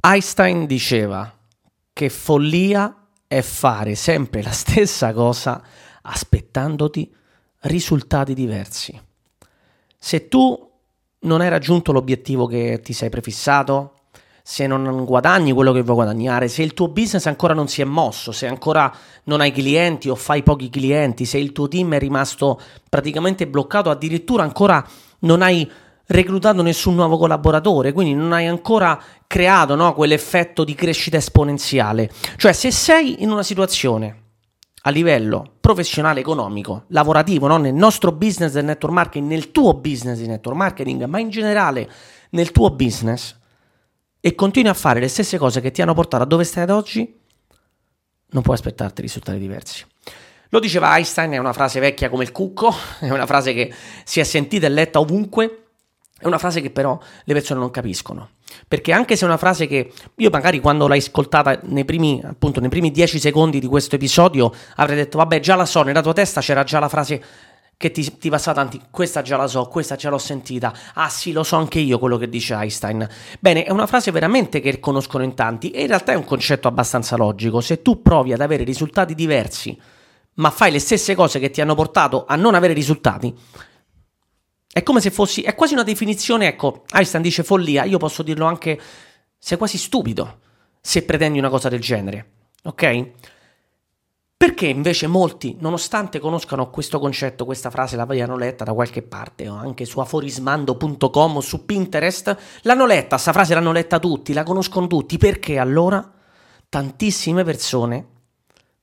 Einstein diceva che follia è fare sempre la stessa cosa aspettandoti risultati diversi. Se tu non hai raggiunto l'obiettivo che ti sei prefissato, se non guadagni quello che vuoi guadagnare, se il tuo business ancora non si è mosso, se ancora non hai clienti o fai pochi clienti, se il tuo team è rimasto praticamente bloccato, addirittura ancora non hai reclutato nessun nuovo collaboratore, quindi non hai ancora creato no, quell'effetto di crescita esponenziale. Cioè, se sei in una situazione a livello professionale, economico, lavorativo, no? nel nostro business del network marketing, nel tuo business di network marketing, ma in generale nel tuo business, e continui a fare le stesse cose che ti hanno portato a dove stai ad oggi, non puoi aspettarti risultati diversi. Lo diceva Einstein, è una frase vecchia come il cucco, è una frase che si è sentita e letta ovunque, è una frase che però le persone non capiscono. Perché anche se è una frase che io magari quando l'hai ascoltata nei primi, appunto, nei primi dieci secondi di questo episodio avrei detto vabbè già la so, nella tua testa c'era già la frase che ti, ti passava tanti, questa già la so, questa già l'ho sentita, ah sì lo so anche io quello che dice Einstein. Bene, è una frase veramente che conoscono in tanti e in realtà è un concetto abbastanza logico. Se tu provi ad avere risultati diversi, ma fai le stesse cose che ti hanno portato a non avere risultati, è come se fossi, è quasi una definizione, ecco, Einstein dice follia, io posso dirlo anche, sei quasi stupido se pretendi una cosa del genere, ok? Perché invece molti, nonostante conoscano questo concetto, questa frase l'abbiano letta da qualche parte, o anche su aforismando.com o su Pinterest, l'hanno letta, questa frase l'hanno letta tutti, la conoscono tutti, perché allora tantissime persone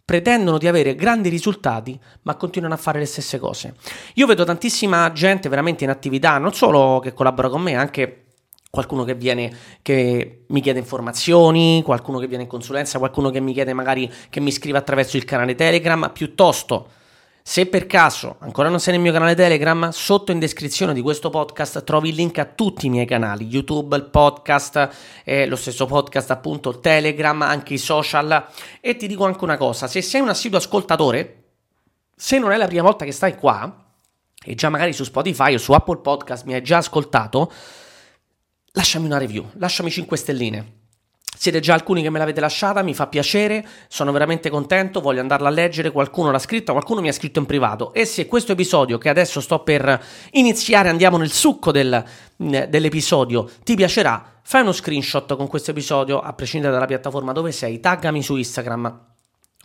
pretendono di avere grandi risultati, ma continuano a fare le stesse cose. Io vedo tantissima gente veramente in attività, non solo che collabora con me, anche qualcuno che viene che mi chiede informazioni, qualcuno che viene in consulenza, qualcuno che mi chiede magari che mi scrive attraverso il canale Telegram, piuttosto se per caso ancora non sei nel mio canale Telegram, sotto in descrizione di questo podcast trovi il link a tutti i miei canali, YouTube, il podcast, eh, lo stesso podcast appunto, Telegram, anche i social. E ti dico anche una cosa, se sei un assiduo ascoltatore, se non è la prima volta che stai qua, e già magari su Spotify o su Apple Podcast mi hai già ascoltato, lasciami una review, lasciami 5 stelline siete già alcuni che me l'avete lasciata, mi fa piacere, sono veramente contento, voglio andarla a leggere, qualcuno l'ha scritto, qualcuno mi ha scritto in privato. E se questo episodio, che adesso sto per iniziare, andiamo nel succo del, dell'episodio, ti piacerà, fai uno screenshot con questo episodio, a prescindere dalla piattaforma dove sei, taggami su Instagram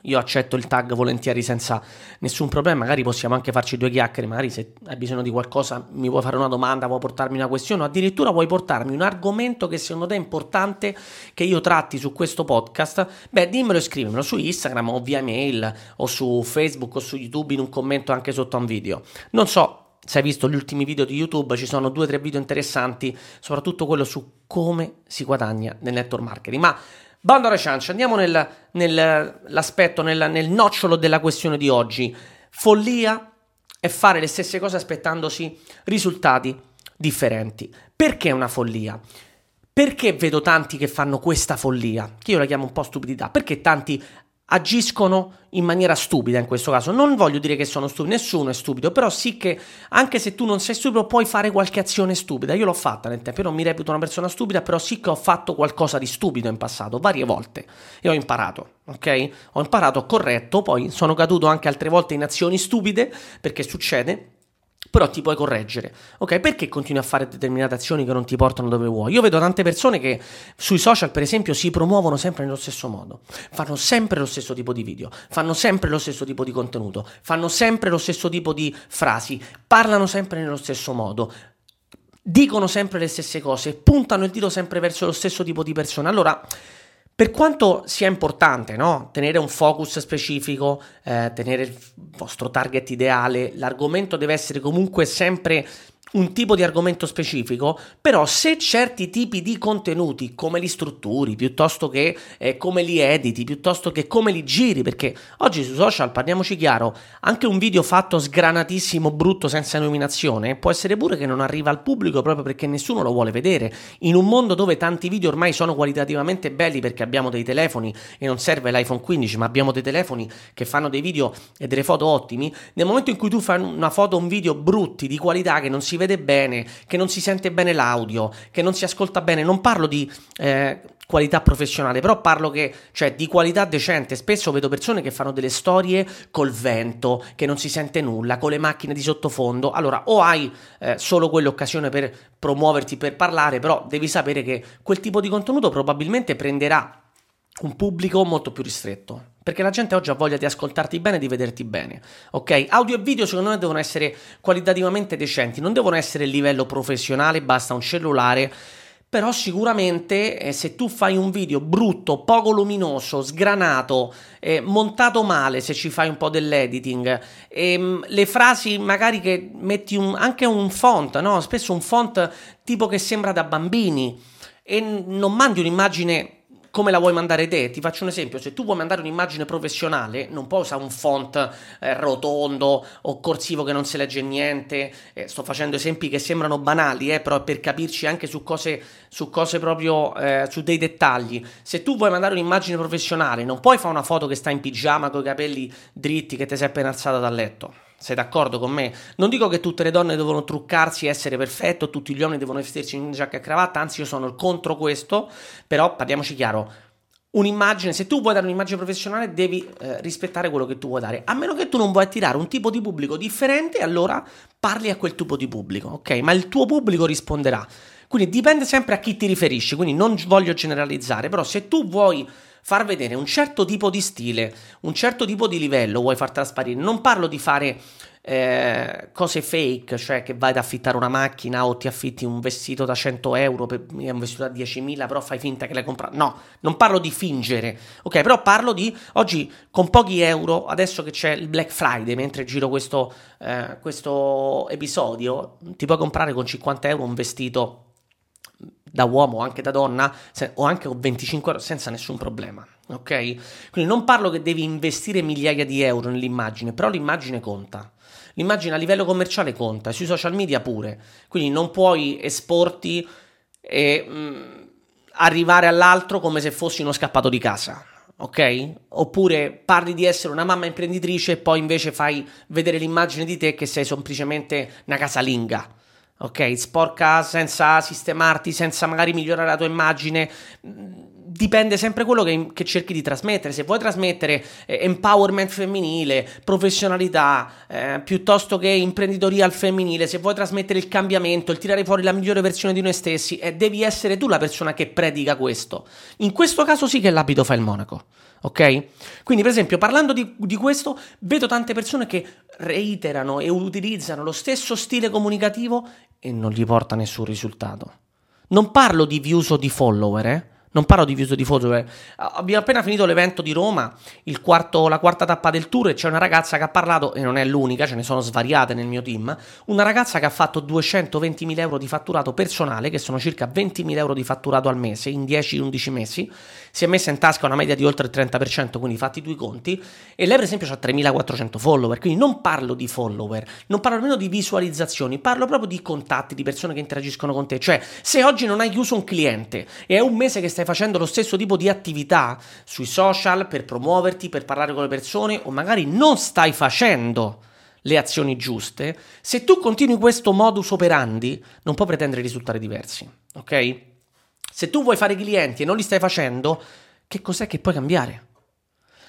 io accetto il tag volentieri senza nessun problema, magari possiamo anche farci due chiacchiere, magari se hai bisogno di qualcosa mi vuoi fare una domanda, vuoi portarmi una questione o addirittura vuoi portarmi un argomento che secondo te è importante che io tratti su questo podcast, beh dimmelo e scrivimelo su Instagram o via mail o su Facebook o su YouTube in un commento anche sotto a un video. Non so se hai visto gli ultimi video di YouTube, ci sono due o tre video interessanti, soprattutto quello su come si guadagna nel network marketing, ma Bando alle ciance, andiamo nel, nell'aspetto, nel, nel nocciolo della questione di oggi. Follia è fare le stesse cose aspettandosi risultati differenti. Perché una follia? Perché vedo tanti che fanno questa follia? Che io la chiamo un po' stupidità. Perché tanti agiscono in maniera stupida in questo caso. Non voglio dire che sono stupidi, nessuno è stupido, però sì che anche se tu non sei stupido puoi fare qualche azione stupida. Io l'ho fatta nel tempo, io non mi reputo una persona stupida, però sì che ho fatto qualcosa di stupido in passato, varie volte, e ho imparato, ok? Ho imparato corretto, poi sono caduto anche altre volte in azioni stupide, perché succede, però ti puoi correggere. Ok, perché continui a fare determinate azioni che non ti portano dove vuoi? Io vedo tante persone che sui social, per esempio, si promuovono sempre nello stesso modo, fanno sempre lo stesso tipo di video, fanno sempre lo stesso tipo di contenuto, fanno sempre lo stesso tipo di frasi, parlano sempre nello stesso modo. Dicono sempre le stesse cose, puntano il dito sempre verso lo stesso tipo di persone. Allora, per quanto sia importante no? tenere un focus specifico, eh, tenere il vostro target ideale, l'argomento deve essere comunque sempre un tipo di argomento specifico, però se certi tipi di contenuti, come li strutturi, piuttosto che eh, come li editi, piuttosto che come li giri, perché oggi su social, parliamoci chiaro, anche un video fatto sgranatissimo, brutto, senza illuminazione, può essere pure che non arriva al pubblico proprio perché nessuno lo vuole vedere. In un mondo dove tanti video ormai sono qualitativamente belli perché abbiamo dei telefoni e non serve l'iPhone 15, ma abbiamo dei telefoni che fanno dei video e delle foto ottimi, nel momento in cui tu fai una foto o un video brutti di qualità che non si vede bene, che non si sente bene l'audio, che non si ascolta bene. Non parlo di eh, qualità professionale, però parlo che, cioè, di qualità decente. Spesso vedo persone che fanno delle storie col vento, che non si sente nulla, con le macchine di sottofondo. Allora, o hai eh, solo quell'occasione per promuoverti, per parlare, però devi sapere che quel tipo di contenuto probabilmente prenderà un pubblico molto più ristretto. Perché la gente oggi ha voglia di ascoltarti bene e di vederti bene. Ok? Audio e video secondo me devono essere qualitativamente decenti, non devono essere a livello professionale, basta un cellulare però sicuramente eh, se tu fai un video brutto, poco luminoso, sgranato, eh, montato male se ci fai un po' dell'editing, ehm, le frasi magari che metti un, anche un font, no? spesso un font tipo che sembra da bambini e non mandi un'immagine come la vuoi mandare te? Ti faccio un esempio, se tu vuoi mandare un'immagine professionale, non puoi usare un font eh, rotondo o corsivo che non si legge niente, eh, sto facendo esempi che sembrano banali, eh, però per capirci anche su cose, su cose proprio, eh, su dei dettagli. Se tu vuoi mandare un'immagine professionale, non puoi fare una foto che sta in pigiama con i capelli dritti che ti sei appena alzata dal letto. Sei d'accordo con me? Non dico che tutte le donne devono truccarsi e essere perfetto, tutti gli uomini devono vestirsi in giacca e cravatta, anzi io sono contro questo, però parliamoci chiaro, un'immagine, se tu vuoi dare un'immagine professionale devi eh, rispettare quello che tu vuoi dare, a meno che tu non vuoi attirare un tipo di pubblico differente, allora parli a quel tipo di pubblico, ok? Ma il tuo pubblico risponderà. Quindi dipende sempre a chi ti riferisci, quindi non voglio generalizzare, però se tu vuoi far vedere un certo tipo di stile, un certo tipo di livello vuoi far trasparire. Non parlo di fare eh, cose fake, cioè che vai ad affittare una macchina o ti affitti un vestito da 100 euro, per, un vestito da 10.000, però fai finta che l'hai comprato. No, non parlo di fingere, ok? Però parlo di oggi con pochi euro, adesso che c'è il Black Friday, mentre giro questo, eh, questo episodio, ti puoi comprare con 50 euro un vestito da uomo o anche da donna se, o anche con 25 euro senza nessun problema. Ok? Quindi non parlo che devi investire migliaia di euro nell'immagine, però l'immagine conta. L'immagine a livello commerciale conta, sui social media pure. Quindi non puoi esporti e mh, mm, arrivare all'altro come se fossi uno scappato di casa. Ok? Oppure parli di essere una mamma imprenditrice e poi invece fai vedere l'immagine di te che sei semplicemente una casalinga ok? Sporca senza sistemarti, senza magari migliorare la tua immagine. Dipende sempre quello che, che cerchi di trasmettere. Se vuoi trasmettere eh, empowerment femminile, professionalità, eh, piuttosto che imprenditoria al femminile, se vuoi trasmettere il cambiamento, il tirare fuori la migliore versione di noi stessi, eh, devi essere tu la persona che predica questo. In questo caso sì che l'abito fa il monaco ok? Quindi, per esempio, parlando di, di, questo, vedo tante persone che reiterano e utilizzano lo stesso stile comunicativo e non gli porta nessun risultato. Non parlo di views o di follower, eh? Non parlo di views di follower. Abbiamo appena finito l'evento di Roma, quarto, la quarta tappa del tour, e c'è una ragazza che ha parlato, e non è l'unica, ce ne sono svariate nel mio team, una ragazza che ha fatto 220.000 euro di fatturato personale, che sono circa 20.000 euro di fatturato al mese, in 10-11 mesi, si è messa in tasca una media di oltre il 30%, quindi fatti i conti, e lei per esempio ha 3.400 follower, quindi non parlo di follower, non parlo nemmeno di visualizzazioni, parlo proprio di contatti, di persone che interagiscono con te, cioè se oggi non hai chiuso un cliente e è un mese che stai facendo lo stesso tipo di attività sui social per promuoverti, per parlare con le persone, o magari non stai facendo le azioni giuste, se tu continui questo modus operandi, non puoi pretendere risultati diversi, ok? Se tu vuoi fare clienti e non li stai facendo, che cos'è che puoi cambiare?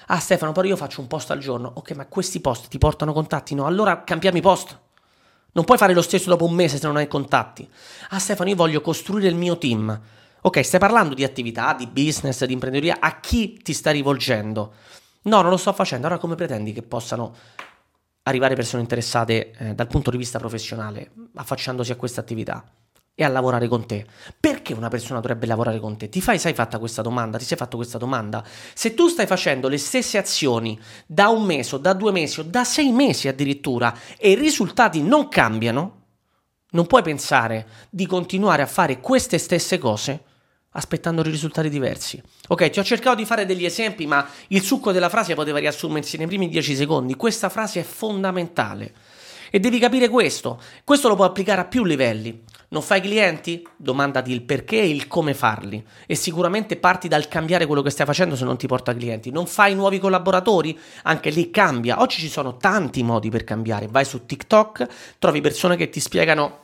Ah Stefano, però io faccio un post al giorno. Ok, ma questi post ti portano contatti? No, allora cambiamo i post. Non puoi fare lo stesso dopo un mese se non hai contatti. Ah Stefano, io voglio costruire il mio team. Ok, stai parlando di attività, di business, di imprenditoria, a chi ti stai rivolgendo? No, non lo sto facendo. Allora come pretendi che possano arrivare persone interessate eh, dal punto di vista professionale affacciandosi a questa attività? e a lavorare con te. Perché una persona dovrebbe lavorare con te? Ti fai, sai fatta questa domanda? Ti sei fatto questa domanda? Se tu stai facendo le stesse azioni da un mese da due mesi o da sei mesi addirittura e i risultati non cambiano, non puoi pensare di continuare a fare queste stesse cose aspettando risultati diversi. Ok, ti ho cercato di fare degli esempi, ma il succo della frase poteva riassumersi nei primi dieci secondi. Questa frase è fondamentale. E devi capire questo. Questo lo puoi applicare a più livelli. Non fai clienti? Domandati il perché e il come farli. E sicuramente parti dal cambiare quello che stai facendo se non ti porta clienti. Non fai nuovi collaboratori? Anche lì cambia. Oggi ci sono tanti modi per cambiare. Vai su TikTok, trovi persone che ti spiegano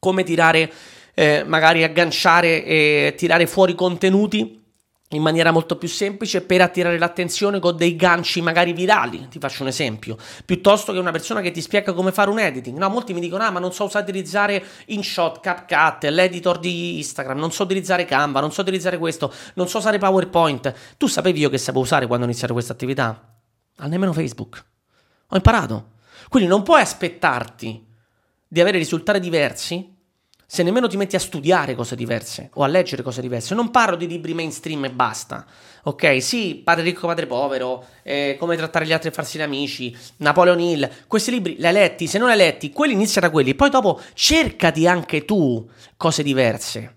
come tirare, eh, magari agganciare e tirare fuori contenuti in maniera molto più semplice per attirare l'attenzione con dei ganci magari virali. Ti faccio un esempio, piuttosto che una persona che ti spiega come fare un editing. No, molti mi dicono: Ah, ma non so utilizzare InShot, CapCut, l'editor di Instagram, non so utilizzare Canva, non so utilizzare questo, non so usare PowerPoint. Tu sapevi io che sapevo usare quando ho iniziato questa attività? A nemmeno Facebook. Ho imparato. Quindi non puoi aspettarti di avere risultati diversi se nemmeno ti metti a studiare cose diverse o a leggere cose diverse. Non parlo di libri mainstream e basta. Ok, sì, Padre ricco, padre povero, eh, come trattare gli altri e farsi gli amici, Napoleon Hill, questi libri li hai letti, se non li hai letti, quelli inizia da quelli, poi dopo cercati anche tu cose diverse.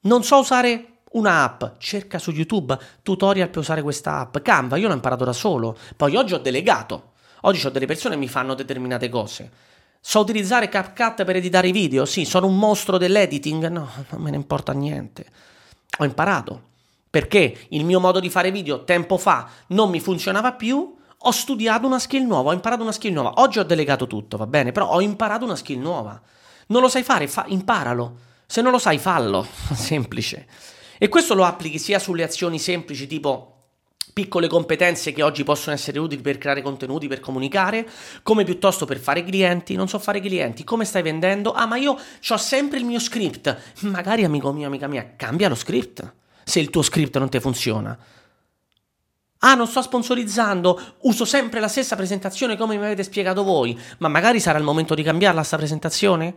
Non so usare un'app, cerca su YouTube tutorial per usare questa app. Canva, io l'ho imparato da solo, poi oggi ho delegato. Oggi ho delle persone che mi fanno determinate cose. So utilizzare CapCut per editare i video? Sì, sono un mostro dell'editing? No, non me ne importa niente. Ho imparato. Perché il mio modo di fare video tempo fa non mi funzionava più, ho studiato una skill nuova, ho imparato una skill nuova. Oggi ho delegato tutto, va bene, però ho imparato una skill nuova. Non lo sai fare? Fa, imparalo. Se non lo sai, fallo. Semplice. E questo lo applichi sia sulle azioni semplici tipo piccole competenze che oggi possono essere utili per creare contenuti, per comunicare, come piuttosto per fare clienti. Non so fare clienti, come stai vendendo? Ah, ma io ho sempre il mio script. Magari, amico mio, amica mia, cambia lo script se il tuo script non ti funziona. Ah, non sto sponsorizzando, uso sempre la stessa presentazione come mi avete spiegato voi, ma magari sarà il momento di cambiarla sta presentazione?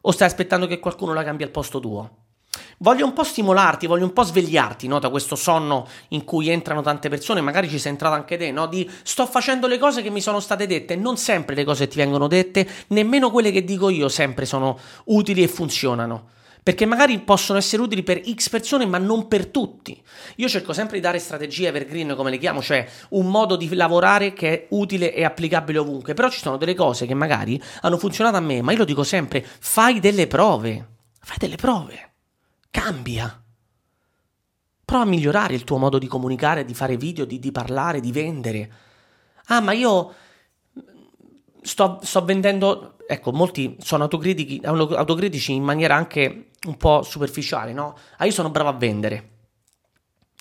O stai aspettando che qualcuno la cambi al posto tuo? Voglio un po' stimolarti, voglio un po' svegliarti no, da questo sonno in cui entrano tante persone, magari ci sei entrato anche te, no? Di sto facendo le cose che mi sono state dette, non sempre le cose ti vengono dette, nemmeno quelle che dico io sempre sono utili e funzionano. Perché magari possono essere utili per X persone, ma non per tutti. Io cerco sempre di dare strategie evergreen, come le chiamo, cioè un modo di lavorare che è utile e applicabile ovunque. Però ci sono delle cose che magari hanno funzionato a me, ma io lo dico sempre: fai delle prove. Fai delle prove. Cambia. Prova a migliorare il tuo modo di comunicare, di fare video, di, di parlare, di vendere. Ah, ma io sto, sto vendendo. Ecco, molti sono autocritici in maniera anche un po' superficiale, no? Ah, io sono bravo a vendere.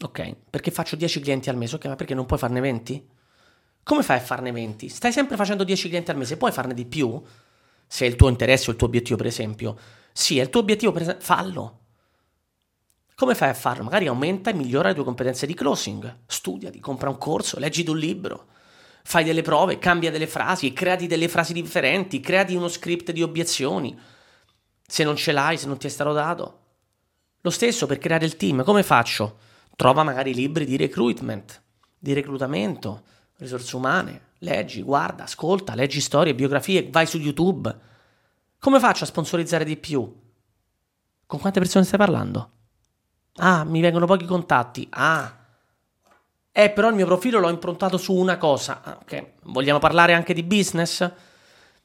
Ok, perché faccio 10 clienti al mese. Ok, ma perché non puoi farne 20? Come fai a farne 20? Stai sempre facendo 10 clienti al mese, puoi farne di più? Se è il tuo interesse o il tuo obiettivo, per esempio. Sì, è il tuo obiettivo, per esempio, fallo. Come fai a farlo? Magari aumenta e migliora le tue competenze di closing. Studiati, compra un corso, leggi un libro, fai delle prove, cambia delle frasi, creati delle frasi differenti, creati uno script di obiezioni. Se non ce l'hai, se non ti è stato dato. Lo stesso per creare il team, come faccio? Trova magari libri di recruitment, di reclutamento, risorse umane, leggi, guarda, ascolta, leggi storie, biografie, vai su YouTube. Come faccio a sponsorizzare di più? Con quante persone stai parlando? Ah, mi vengono pochi contatti. Ah. Eh, però il mio profilo l'ho improntato su una cosa. Ah, ok, vogliamo parlare anche di business?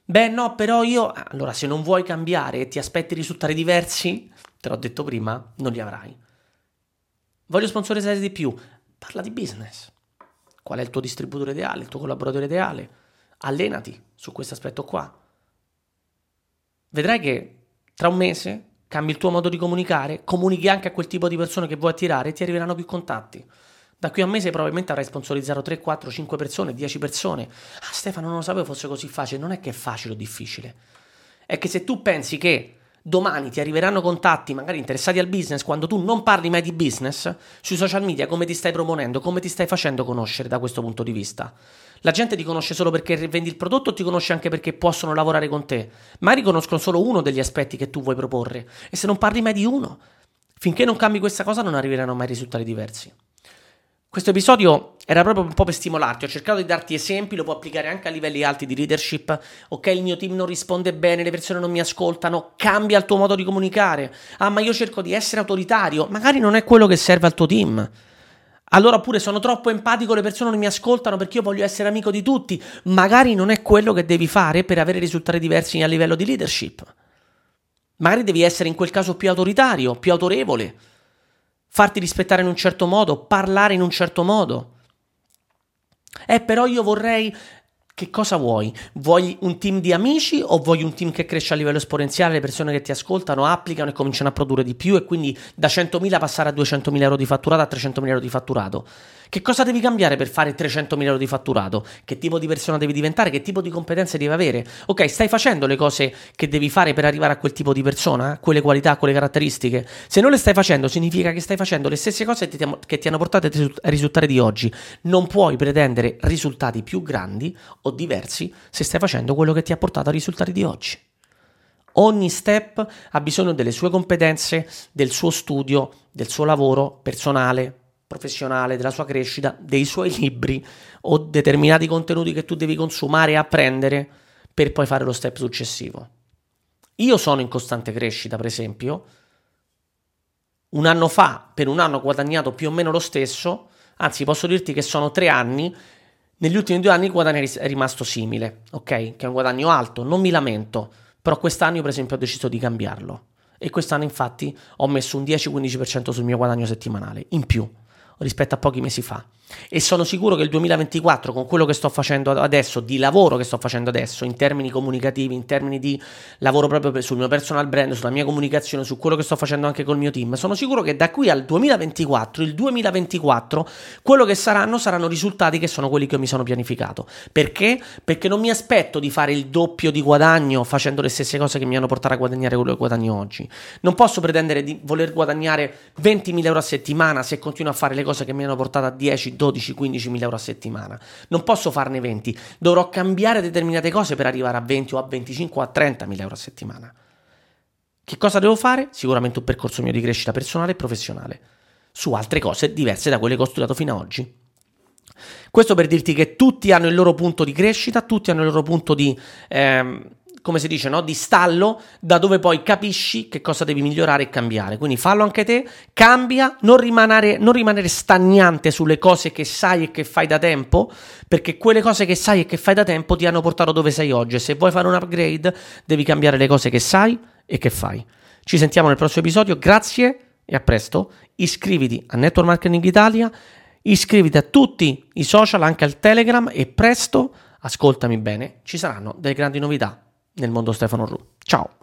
Beh, no, però io... Allora, se non vuoi cambiare e ti aspetti risultati diversi, te l'ho detto prima, non li avrai. Voglio sponsorizzare di più. Parla di business. Qual è il tuo distributore ideale, il tuo collaboratore ideale? Allenati su questo aspetto qua. Vedrai che tra un mese cambi il tuo modo di comunicare, comunichi anche a quel tipo di persone che vuoi attirare e ti arriveranno più contatti. Da qui a un mese probabilmente avrai sponsorizzato 3, 4, 5 persone, 10 persone. Ah Stefano, non lo sapevo fosse così facile. Non è che è facile o difficile. È che se tu pensi che domani ti arriveranno contatti magari interessati al business quando tu non parli mai di business, sui social media come ti stai proponendo, come ti stai facendo conoscere da questo punto di vista. La gente ti conosce solo perché vendi il prodotto o ti conosce anche perché possono lavorare con te? Magari conoscono solo uno degli aspetti che tu vuoi proporre e se non parli mai di uno, finché non cambi questa cosa non arriveranno mai risultati diversi. Questo episodio era proprio un po' per stimolarti, ho cercato di darti esempi, lo puoi applicare anche a livelli alti di leadership. Ok, il mio team non risponde bene, le persone non mi ascoltano, cambia il tuo modo di comunicare. Ah, ma io cerco di essere autoritario, magari non è quello che serve al tuo team. Allora pure sono troppo empatico, le persone non mi ascoltano perché io voglio essere amico di tutti. Magari non è quello che devi fare per avere risultati diversi a livello di leadership. Magari devi essere in quel caso più autoritario, più autorevole, farti rispettare in un certo modo, parlare in un certo modo. Eh, però io vorrei che cosa vuoi? Vuoi un team di amici o vuoi un team che cresce a livello esponenziale, le persone che ti ascoltano, applicano e cominciano a produrre di più e quindi da 100.000 passare a 200.000 euro di fatturato a 300.000 euro di fatturato? Che cosa devi cambiare per fare 300.000 euro di fatturato? Che tipo di persona devi diventare? Che tipo di competenze devi avere? Ok, stai facendo le cose che devi fare per arrivare a quel tipo di persona? Quelle qualità, quelle caratteristiche? Se non le stai facendo, significa che stai facendo le stesse cose che ti, hanno portato ai risultati di oggi. Non puoi pretendere risultati più grandi o diversi se stai facendo quello che ti ha portato ai risultati di oggi. Ogni step ha bisogno delle sue competenze, del suo studio, del suo lavoro personale, professionale, della sua crescita, dei suoi libri o determinati contenuti che tu devi consumare e apprendere per poi fare lo step successivo. Io sono in costante crescita, per esempio. Un anno fa, per un anno ho guadagnato più o meno lo stesso, anzi posso dirti che sono tre anni, negli ultimi due anni il guadagno è rimasto simile, ok? Che è un guadagno alto, non mi lamento, però quest'anno per esempio ho deciso di cambiarlo e quest'anno infatti ho messo un 10-15% sul mio guadagno settimanale in più rispetto a pochi mesi fa. E sono sicuro che il 2024, con quello che sto facendo adesso, di lavoro che sto facendo adesso, in termini comunicativi, in termini di lavoro proprio sul mio personal brand, sulla mia comunicazione, su quello che sto facendo anche col mio team, sono sicuro che da qui al 2024, il 2024, quello che saranno saranno risultati che sono quelli che mi sono pianificato. Perché? Perché non mi aspetto di fare il doppio di guadagno facendo le stesse cose che mi hanno portato a guadagnare quello che guadagno oggi. Non posso pretendere di voler guadagnare 20.000 euro a settimana se continuo a fare le cose che mi hanno portato a 10, 12, 15 mila euro a settimana. Non posso farne 20, dovrò cambiare determinate cose per arrivare a 20 o a 25 o a 30 mila euro a settimana. Che cosa devo fare? Sicuramente un percorso mio di crescita personale e professionale, su altre cose diverse da quelle che ho studiato fino ad oggi. Questo per dirti che tutti hanno il loro punto di crescita, tutti hanno il loro punto di... Ehm, come si dice, no? di stallo, da dove poi capisci che cosa devi migliorare e cambiare. Quindi fallo anche te, cambia, non rimanere, non rimanere stagnante sulle cose che sai e che fai da tempo, perché quelle cose che sai e che fai da tempo ti hanno portato dove sei oggi. E se vuoi fare un upgrade, devi cambiare le cose che sai e che fai. Ci sentiamo nel prossimo episodio, grazie e a presto. Iscriviti a Network Marketing Italia, iscriviti a tutti i social, anche al Telegram e presto, ascoltami bene, ci saranno delle grandi novità nel mondo Stefano Ru. Ciao!